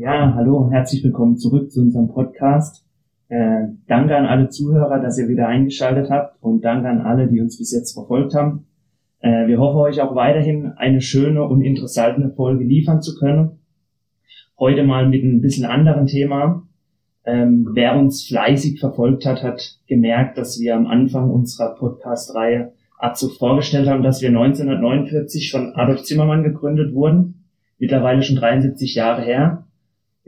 Ja, hallo, herzlich willkommen zurück zu unserem Podcast. Äh, danke an alle Zuhörer, dass ihr wieder eingeschaltet habt und danke an alle, die uns bis jetzt verfolgt haben. Äh, wir hoffen euch auch weiterhin eine schöne und interessante Folge liefern zu können. Heute mal mit einem bisschen anderen Thema. Ähm, wer uns fleißig verfolgt hat, hat gemerkt, dass wir am Anfang unserer Podcast-Reihe Azo vorgestellt haben, dass wir 1949 von Adolf Zimmermann gegründet wurden. Mittlerweile schon 73 Jahre her.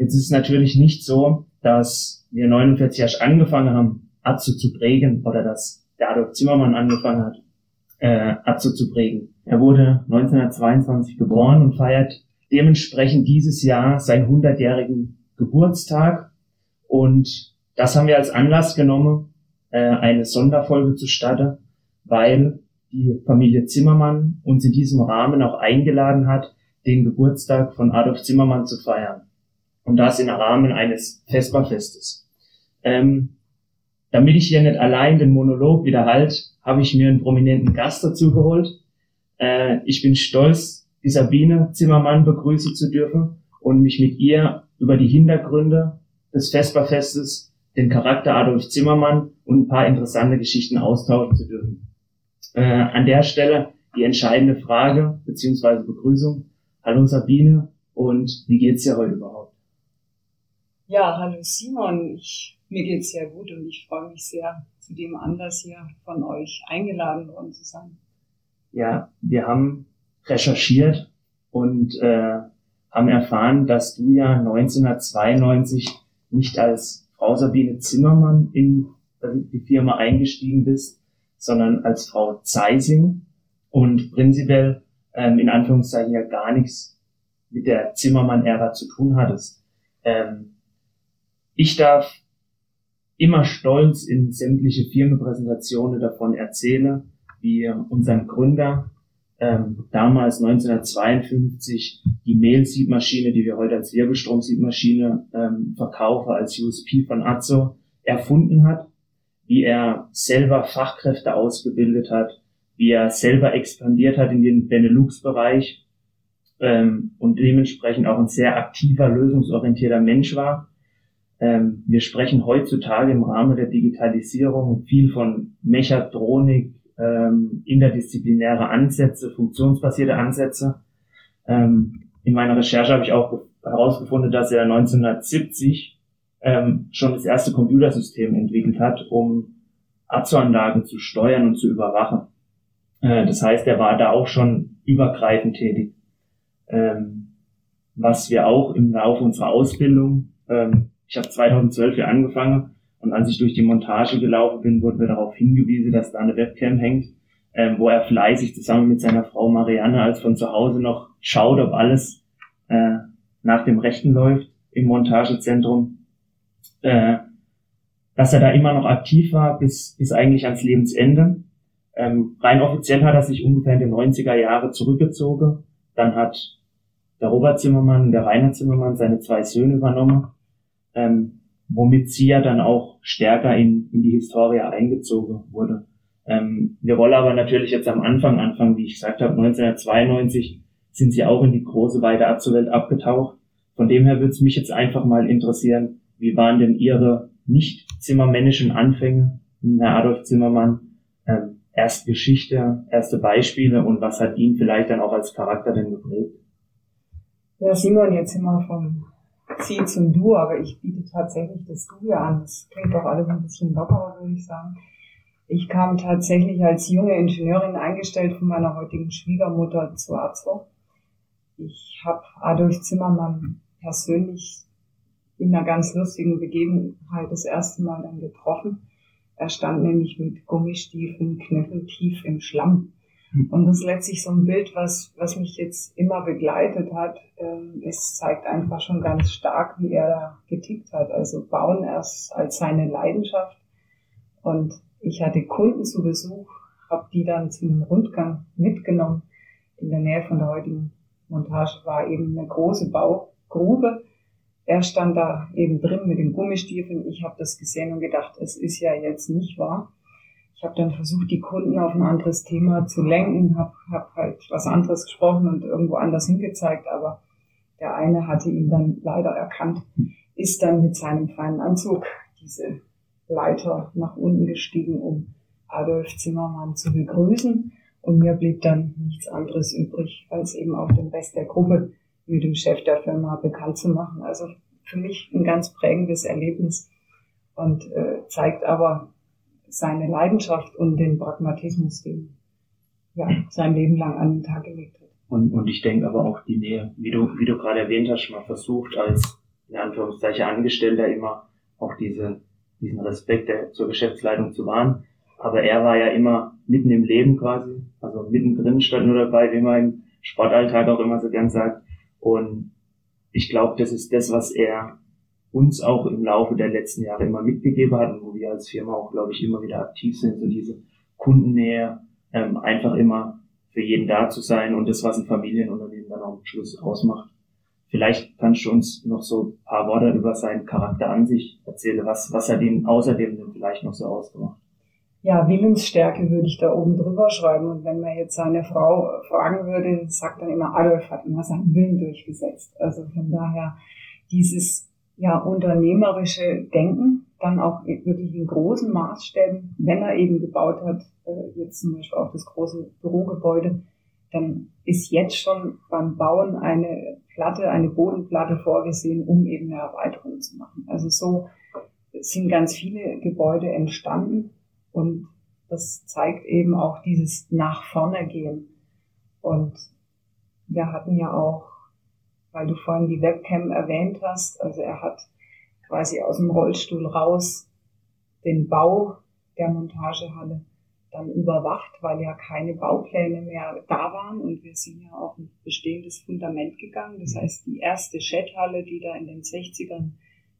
Jetzt ist es natürlich nicht so, dass wir 49 erst angefangen haben, Atzo zu prägen oder dass der Adolf Zimmermann angefangen hat, äh, Atzo zu prägen. Er wurde 1922 geboren und feiert dementsprechend dieses Jahr seinen 100-jährigen Geburtstag. Und das haben wir als Anlass genommen, äh, eine Sonderfolge zu starten, weil die Familie Zimmermann uns in diesem Rahmen auch eingeladen hat, den Geburtstag von Adolf Zimmermann zu feiern und das im Rahmen eines Vesperfestes. Ähm, damit ich hier nicht allein den Monolog wieder halt, habe ich mir einen prominenten Gast dazu geholt. Äh, ich bin stolz, die Sabine Zimmermann begrüßen zu dürfen und mich mit ihr über die Hintergründe des Vesperfestes, den Charakter Adolf Zimmermann und ein paar interessante Geschichten austauschen zu dürfen. Äh, an der Stelle die entscheidende Frage beziehungsweise Begrüßung. Hallo Sabine und wie geht's dir heute überhaupt? Ja, hallo Simon. Ich, mir geht's sehr gut und ich freue mich sehr, zu dem Anlass hier von euch eingeladen worden zu sein. Ja, wir haben recherchiert und äh, haben erfahren, dass du ja 1992 nicht als Frau Sabine Zimmermann in die Firma eingestiegen bist, sondern als Frau Zeising und prinzipiell ähm, in Anführungszeichen ja gar nichts mit der Zimmermann-Ära zu tun hattest. Ähm, ich darf immer stolz in sämtliche Firmenpräsentationen davon erzählen, wie unser Gründer ähm, damals 1952 die Mehlsiebmaschine, die wir heute als Wirbelstromsiebmaschine ähm, verkaufen, als USP von Azzo, erfunden hat, wie er selber Fachkräfte ausgebildet hat, wie er selber expandiert hat in den Benelux-Bereich ähm, und dementsprechend auch ein sehr aktiver, lösungsorientierter Mensch war ähm, wir sprechen heutzutage im Rahmen der Digitalisierung viel von Mechatronik, ähm, interdisziplinäre Ansätze, funktionsbasierte Ansätze. Ähm, in meiner Recherche habe ich auch herausgefunden, dass er 1970 ähm, schon das erste Computersystem entwickelt hat, um Azo-Anlagen zu steuern und zu überwachen. Äh, das heißt, er war da auch schon übergreifend tätig. Ähm, was wir auch im Laufe unserer Ausbildung ähm, ich habe 2012 hier angefangen und als ich durch die Montage gelaufen bin, wurde mir darauf hingewiesen, dass da eine Webcam hängt, ähm, wo er fleißig zusammen mit seiner Frau Marianne als von zu Hause noch schaut, ob alles äh, nach dem Rechten läuft im Montagezentrum. Äh, dass er da immer noch aktiv war bis, bis eigentlich ans Lebensende. Ähm, rein offiziell hat er sich ungefähr in den 90er Jahre zurückgezogen. Dann hat der Robert Zimmermann, der Rainer Zimmermann seine zwei Söhne übernommen ähm, womit sie ja dann auch stärker in, in die Historie eingezogen wurde. Ähm, wir wollen aber natürlich jetzt am Anfang anfangen, wie ich gesagt habe, 1992 sind sie auch in die große weite Abzuwelt abgetaucht. Von dem her würde es mich jetzt einfach mal interessieren, wie waren denn Ihre nicht zimmermännischen Anfänge, Herr Adolf Zimmermann? Ähm, erst Geschichte, erste Beispiele und was hat ihn vielleicht dann auch als Charakter denn geprägt? Ja, Simon, jetzt wir vom Sie zum Du, aber ich biete tatsächlich das Du ja an. Das klingt doch alles ein bisschen lockerer, würde ich sagen. Ich kam tatsächlich als junge Ingenieurin eingestellt von meiner heutigen Schwiegermutter zu AZO. Ich habe Adolf Zimmermann persönlich in einer ganz lustigen Begebenheit das erste Mal dann getroffen. Er stand nämlich mit Gummistiefeln knöcheltief im Schlamm. Und das ist letztlich so ein Bild, was, was mich jetzt immer begleitet hat. Ähm, es zeigt einfach schon ganz stark, wie er da getickt hat. Also Bauen erst als seine Leidenschaft. Und ich hatte Kunden zu Besuch, habe die dann zu einem Rundgang mitgenommen. In der Nähe von der heutigen Montage war eben eine große Baugrube. Er stand da eben drin mit den Gummistiefeln. Ich habe das gesehen und gedacht, es ist ja jetzt nicht wahr ich habe dann versucht, die Kunden auf ein anderes Thema zu lenken, habe hab halt was anderes gesprochen und irgendwo anders hingezeigt, aber Der eine hatte ihn dann leider erkannt, ist dann mit seinem feinen Anzug diese Leiter nach unten gestiegen, um Adolf Zimmermann zu begrüßen. Und mir blieb dann nichts anderes übrig, als eben auch den Rest der Gruppe mit dem Chef der Firma bekannt zu machen. Also für mich ein ganz prägendes Erlebnis und äh, zeigt aber seine Leidenschaft und den Pragmatismus, den ja, sein Leben lang an den Tag gelegt hat. Und, und ich denke aber auch die Nähe, wie du, wie du gerade erwähnt hast, mal versucht als in Anführungszeichen Angestellter immer auch diese, diesen Respekt der, zur Geschäftsleitung zu wahren. Aber er war ja immer mitten im Leben quasi, also mittendrin statt nur dabei, wie man im Sportalltag auch immer so gern sagt. Und ich glaube, das ist das, was er uns auch im Laufe der letzten Jahre immer mitgegeben hat und wo wir als Firma auch, glaube ich, immer wieder aktiv sind, so diese Kundennähe, ähm, einfach immer für jeden da zu sein und das, was ein Familienunternehmen dann auch am Schluss ausmacht. Vielleicht kannst du uns noch so ein paar Worte über seinen Charakter an sich erzählen, was, was er dem außerdem denn vielleicht noch so ausgemacht ja, Willensstärke würde ich da oben drüber schreiben. Und wenn man jetzt seine Frau fragen würde, sagt dann immer, Adolf hat immer seinen Willen durchgesetzt. Also von daher dieses ja unternehmerische Denken, dann auch wirklich in großen Maßstäben, wenn er eben gebaut hat, äh, jetzt zum Beispiel auch das große Bürogebäude, dann ist jetzt schon beim Bauen eine Platte, eine Bodenplatte vorgesehen, um eben eine Erweiterung zu machen. Also so sind ganz viele Gebäude entstanden und das zeigt eben auch dieses nach vorne gehen. Und wir hatten ja auch, weil du vorhin die Webcam erwähnt hast, also er hat quasi aus dem Rollstuhl raus den Bau der Montagehalle dann überwacht, weil ja keine Baupläne mehr da waren und wir sind ja auf ein bestehendes Fundament gegangen. Das heißt, die erste Schetthalle, die da in den 60ern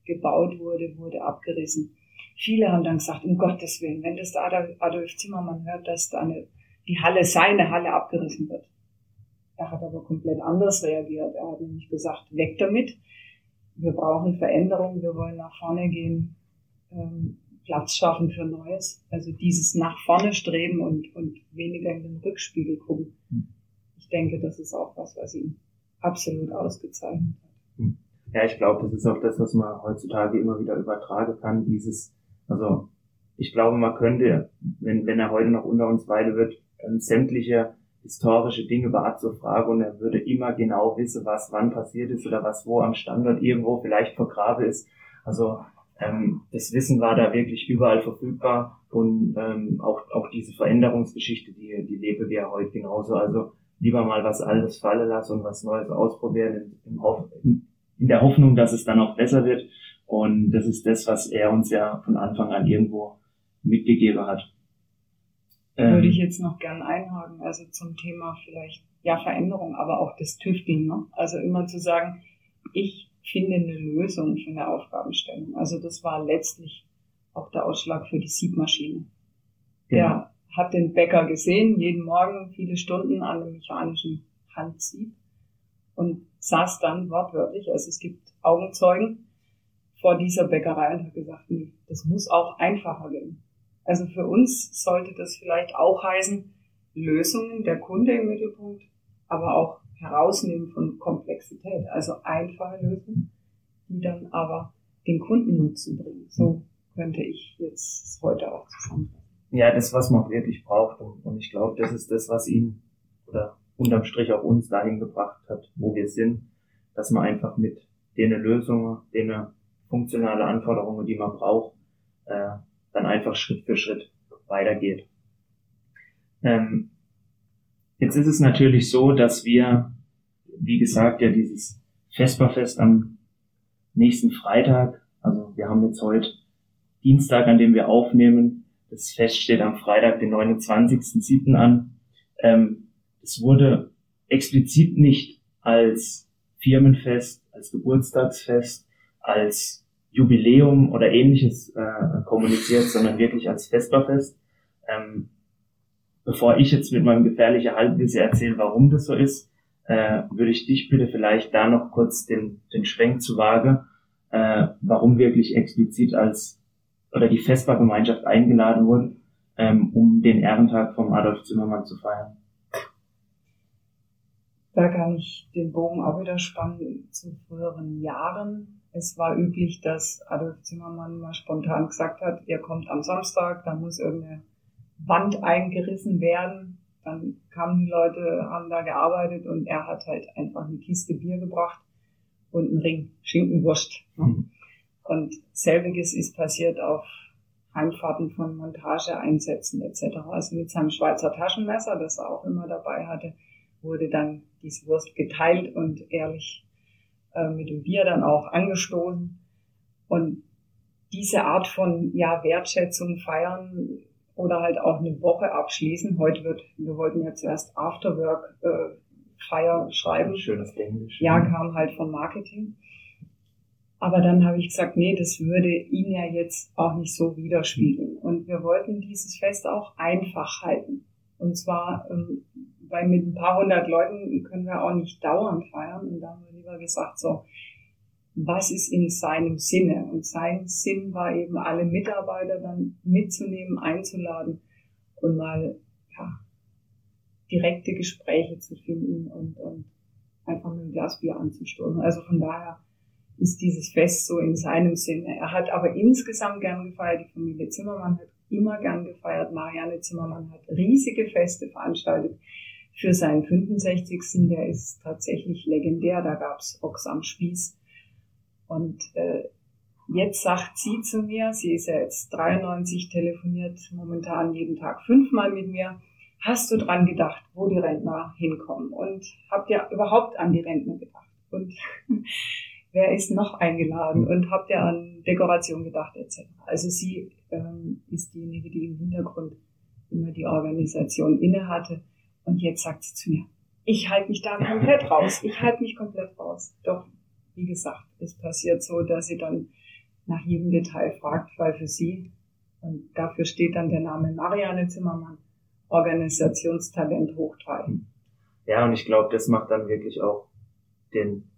gebaut wurde, wurde abgerissen. Viele haben dann gesagt, um Gottes Willen, wenn das der Adolf Zimmermann hört, dass da eine, die Halle, seine Halle abgerissen wird. Er hat aber komplett anders reagiert. Er hat nämlich gesagt, weg damit. Wir brauchen Veränderungen, wir wollen nach vorne gehen, ähm, Platz schaffen für Neues. Also dieses nach vorne streben und, und weniger in den Rückspiegel gucken. Hm. Ich denke, das ist auch was, was ihn absolut ausgezeichnet hat. Hm. Ja, ich glaube, das ist auch das, was man heutzutage immer wieder übertragen kann, dieses also ich glaube, man könnte, wenn, wenn er heute noch unter uns weile wird, sämtliche historische Dinge über zu fragen und er würde immer genau wissen, was wann passiert ist oder was wo am Standort irgendwo vielleicht vergraben ist. Also ähm, das Wissen war da wirklich überall verfügbar und ähm, auch, auch diese Veränderungsgeschichte, die, die lebe wir heute genauso. Also lieber mal was Altes fallen lassen und was Neues ausprobieren in, in, in der Hoffnung, dass es dann auch besser wird. Und das ist das, was er uns ja von Anfang an irgendwo mitgegeben hat. Ähm, Würde ich jetzt noch gern einhaken, also zum Thema vielleicht, ja, Veränderung, aber auch das Tüfteln. Ne? Also immer zu sagen, ich finde eine Lösung für eine Aufgabenstellung. Also das war letztlich auch der Ausschlag für die Siebmaschine. Genau. Der hat den Bäcker gesehen, jeden Morgen viele Stunden an einem mechanischen Handsieb und saß dann wortwörtlich, also es gibt Augenzeugen, vor dieser Bäckerei und habe gesagt, nee, das muss auch einfacher gehen. Also für uns sollte das vielleicht auch heißen, Lösungen der Kunde im Mittelpunkt, aber auch herausnehmen von Komplexität. Also einfache Lösungen, die dann aber den Kunden Nutzen bringen. So könnte ich jetzt heute auch zusammenfassen. Ja, das, was man wirklich braucht. Und ich glaube, das ist das, was ihn oder unterm Strich auch uns dahin gebracht hat, wo wir sind, dass man einfach mit den Lösungen, den funktionale Anforderungen, die man braucht, äh, dann einfach Schritt für Schritt weitergeht. Ähm, jetzt ist es natürlich so, dass wir, wie gesagt, ja dieses Vesperfest am nächsten Freitag, also wir haben jetzt heute Dienstag, an dem wir aufnehmen, das Fest steht am Freitag, den 29.07. an. Ähm, es wurde explizit nicht als Firmenfest, als Geburtstagsfest, als Jubiläum oder ähnliches äh, kommuniziert, sondern wirklich als Vesperfest. Ähm, bevor ich jetzt mit meinem gefährlichen Halbwissen erzähle, warum das so ist, äh, würde ich dich bitte vielleicht da noch kurz den, den Schwenk zu wagen, äh, warum wirklich explizit als oder die Vesper-Gemeinschaft eingeladen wurde, ähm, um den Ehrentag vom Adolf Zimmermann zu feiern. Da kann ich den Bogen auch wieder spannen zu früheren Jahren. Es war üblich, dass Adolf Zimmermann mal spontan gesagt hat, er kommt am Samstag, da muss irgendeine Wand eingerissen werden. Dann kamen die Leute, haben da gearbeitet und er hat halt einfach eine Kiste Bier gebracht und einen Ring Schinkenwurst. Mhm. Und selbiges ist passiert auf Heimfahrten von Montageeinsätzen etc. Also mit seinem Schweizer Taschenmesser, das er auch immer dabei hatte, wurde dann diese Wurst geteilt und ehrlich äh, mit dem Bier dann auch angestoßen. Und diese Art von ja, Wertschätzung feiern oder halt auch eine Woche abschließen. Heute wird, wir wollten ja zuerst Afterwork äh, Feier schreiben. Schönes Englisch. Ja, kam halt vom Marketing. Aber dann habe ich gesagt, nee, das würde ihn ja jetzt auch nicht so widerspiegeln. Und wir wollten dieses Fest auch einfach halten. Und zwar, ähm, weil mit ein paar hundert Leuten können wir auch nicht dauernd feiern. Und da haben lieber gesagt, so, was ist in seinem Sinne? Und sein Sinn war eben, alle Mitarbeiter dann mitzunehmen, einzuladen und mal, ja, direkte Gespräche zu finden und, und einfach mit einem Glas Bier anzustoßen. Also von daher, ist dieses Fest so in seinem Sinne. Er hat aber insgesamt gern gefeiert, die Familie Zimmermann hat immer gern gefeiert, Marianne Zimmermann hat riesige Feste veranstaltet für seinen 65. Der ist tatsächlich legendär, da gab's Ochs am Spieß. Und äh, jetzt sagt sie zu mir, sie ist ja jetzt 93, telefoniert momentan jeden Tag fünfmal mit mir, hast du dran gedacht, wo die Rentner hinkommen? Und habt ihr überhaupt an die Rentner gedacht? Und wer ist noch eingeladen und habt ihr an Dekoration gedacht etc. Also sie ähm, ist diejenige, die im Hintergrund immer die Organisation innehatte und jetzt sagt sie zu mir, ich halte mich da komplett raus, ich halte mich komplett raus. Doch, wie gesagt, es passiert so, dass sie dann nach jedem Detail fragt, weil für sie, und dafür steht dann der Name Marianne Zimmermann, Organisationstalent hoch drei. Ja, und ich glaube, das macht dann wirklich auch den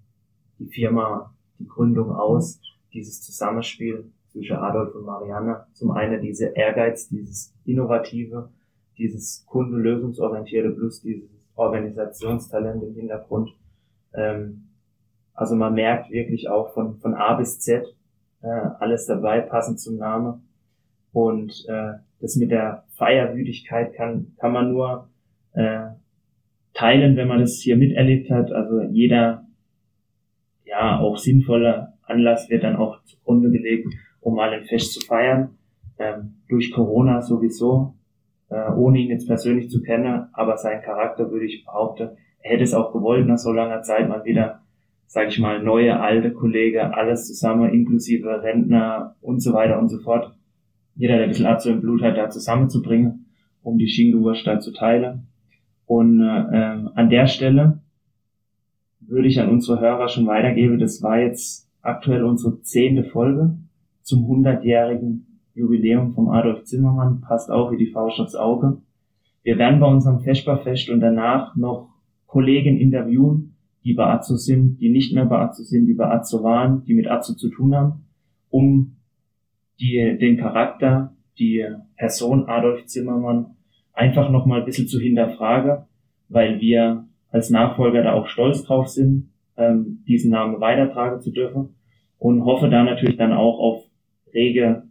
die Firma, die Gründung aus, dieses Zusammenspiel zwischen Adolf und Marianne. Zum einen diese Ehrgeiz, dieses Innovative, dieses kundenlösungsorientierte plus dieses Organisationstalent im Hintergrund. Ähm, also man merkt wirklich auch von, von A bis Z äh, alles dabei, passend zum Namen. Und äh, das mit der Feierwütigkeit kann, kann man nur äh, teilen, wenn man das hier miterlebt hat. Also jeder ja, auch sinnvoller Anlass wird dann auch zugrunde gelegt, um mal ein Fest zu feiern. Ähm, durch Corona sowieso, äh, ohne ihn jetzt persönlich zu kennen, aber sein Charakter würde ich behaupten, er hätte es auch gewollt, nach so langer Zeit mal wieder, sage ich mal, neue, alte Kollege, alles zusammen, inklusive Rentner und so weiter und so fort. Jeder, der ein bisschen Atzo im Blut hat, da zusammenzubringen, um die da zu teilen. Und äh, an der Stelle würde ich an unsere Hörer schon weitergeben. Das war jetzt aktuell unsere zehnte Folge zum 100-jährigen Jubiläum vom Adolf Zimmermann. Passt auch wie die Faust aufs Auge. Wir werden bei unserem Feschbarfest und danach noch Kollegen interviewen, die bei Azzo sind, die nicht mehr bei Azzo sind, die bei Azzo waren, die mit Azzo zu tun haben, um die, den Charakter, die Person Adolf Zimmermann einfach nochmal ein bisschen zu hinterfragen, weil wir als Nachfolger da auch stolz drauf sind, ähm, diesen Namen weitertragen zu dürfen und hoffe da natürlich dann auch auf rege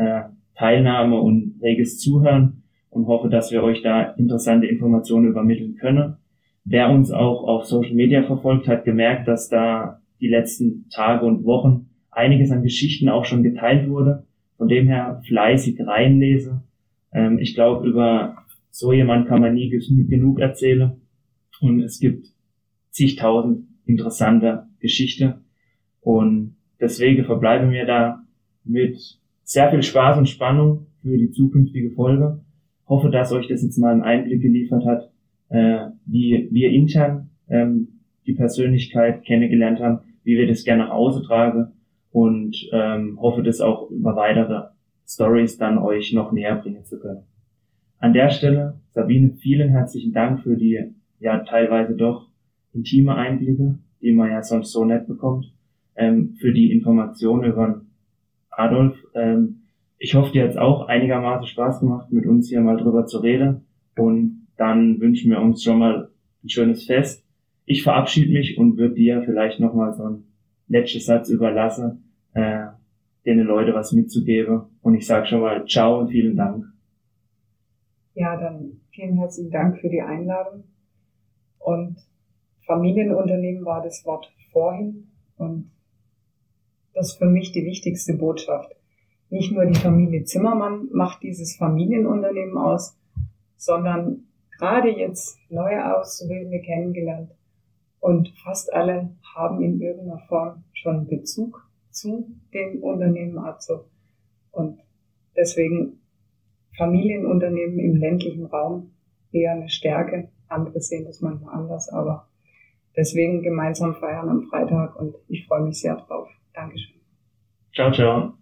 äh, Teilnahme und reges Zuhören und hoffe, dass wir euch da interessante Informationen übermitteln können. Wer uns auch auf Social Media verfolgt, hat gemerkt, dass da die letzten Tage und Wochen einiges an Geschichten auch schon geteilt wurde. Von dem her fleißig reinlese. Ähm, ich glaube, über so jemand kann man nie genug erzählen. Und es gibt zigtausend interessante Geschichten. Und deswegen verbleiben wir da mit sehr viel Spaß und Spannung für die zukünftige Folge. Hoffe, dass euch das jetzt mal einen Einblick geliefert hat, äh, wie wir intern ähm, die Persönlichkeit kennengelernt haben, wie wir das gerne nach außen tragen und ähm, hoffe, das auch über weitere Stories dann euch noch näher bringen zu können. An der Stelle, Sabine, vielen herzlichen Dank für die ja teilweise doch intime Einblicke, die man ja sonst so nicht bekommt, ähm, für die Information über Adolf. Ähm, ich hoffe, dir hat es auch einigermaßen Spaß gemacht, mit uns hier mal drüber zu reden. Und dann wünschen wir uns schon mal ein schönes Fest. ich verabschiede mich und würde dir vielleicht nochmal so einen letzten Satz überlassen, äh, den Leute was mitzugeben. Und ich sage schon mal ciao und vielen Dank. Ja, dann vielen herzlichen Dank für die Einladung. Und Familienunternehmen war das Wort vorhin und das ist für mich die wichtigste Botschaft. Nicht nur die Familie Zimmermann macht dieses Familienunternehmen aus, sondern gerade jetzt neue Auszubildende kennengelernt und fast alle haben in irgendeiner Form schon Bezug zu dem Unternehmen Azo. Und deswegen Familienunternehmen im ländlichen Raum eher eine Stärke. Andere sehen das manchmal anders, aber deswegen gemeinsam feiern am Freitag und ich freue mich sehr drauf. Dankeschön. Ciao, ciao.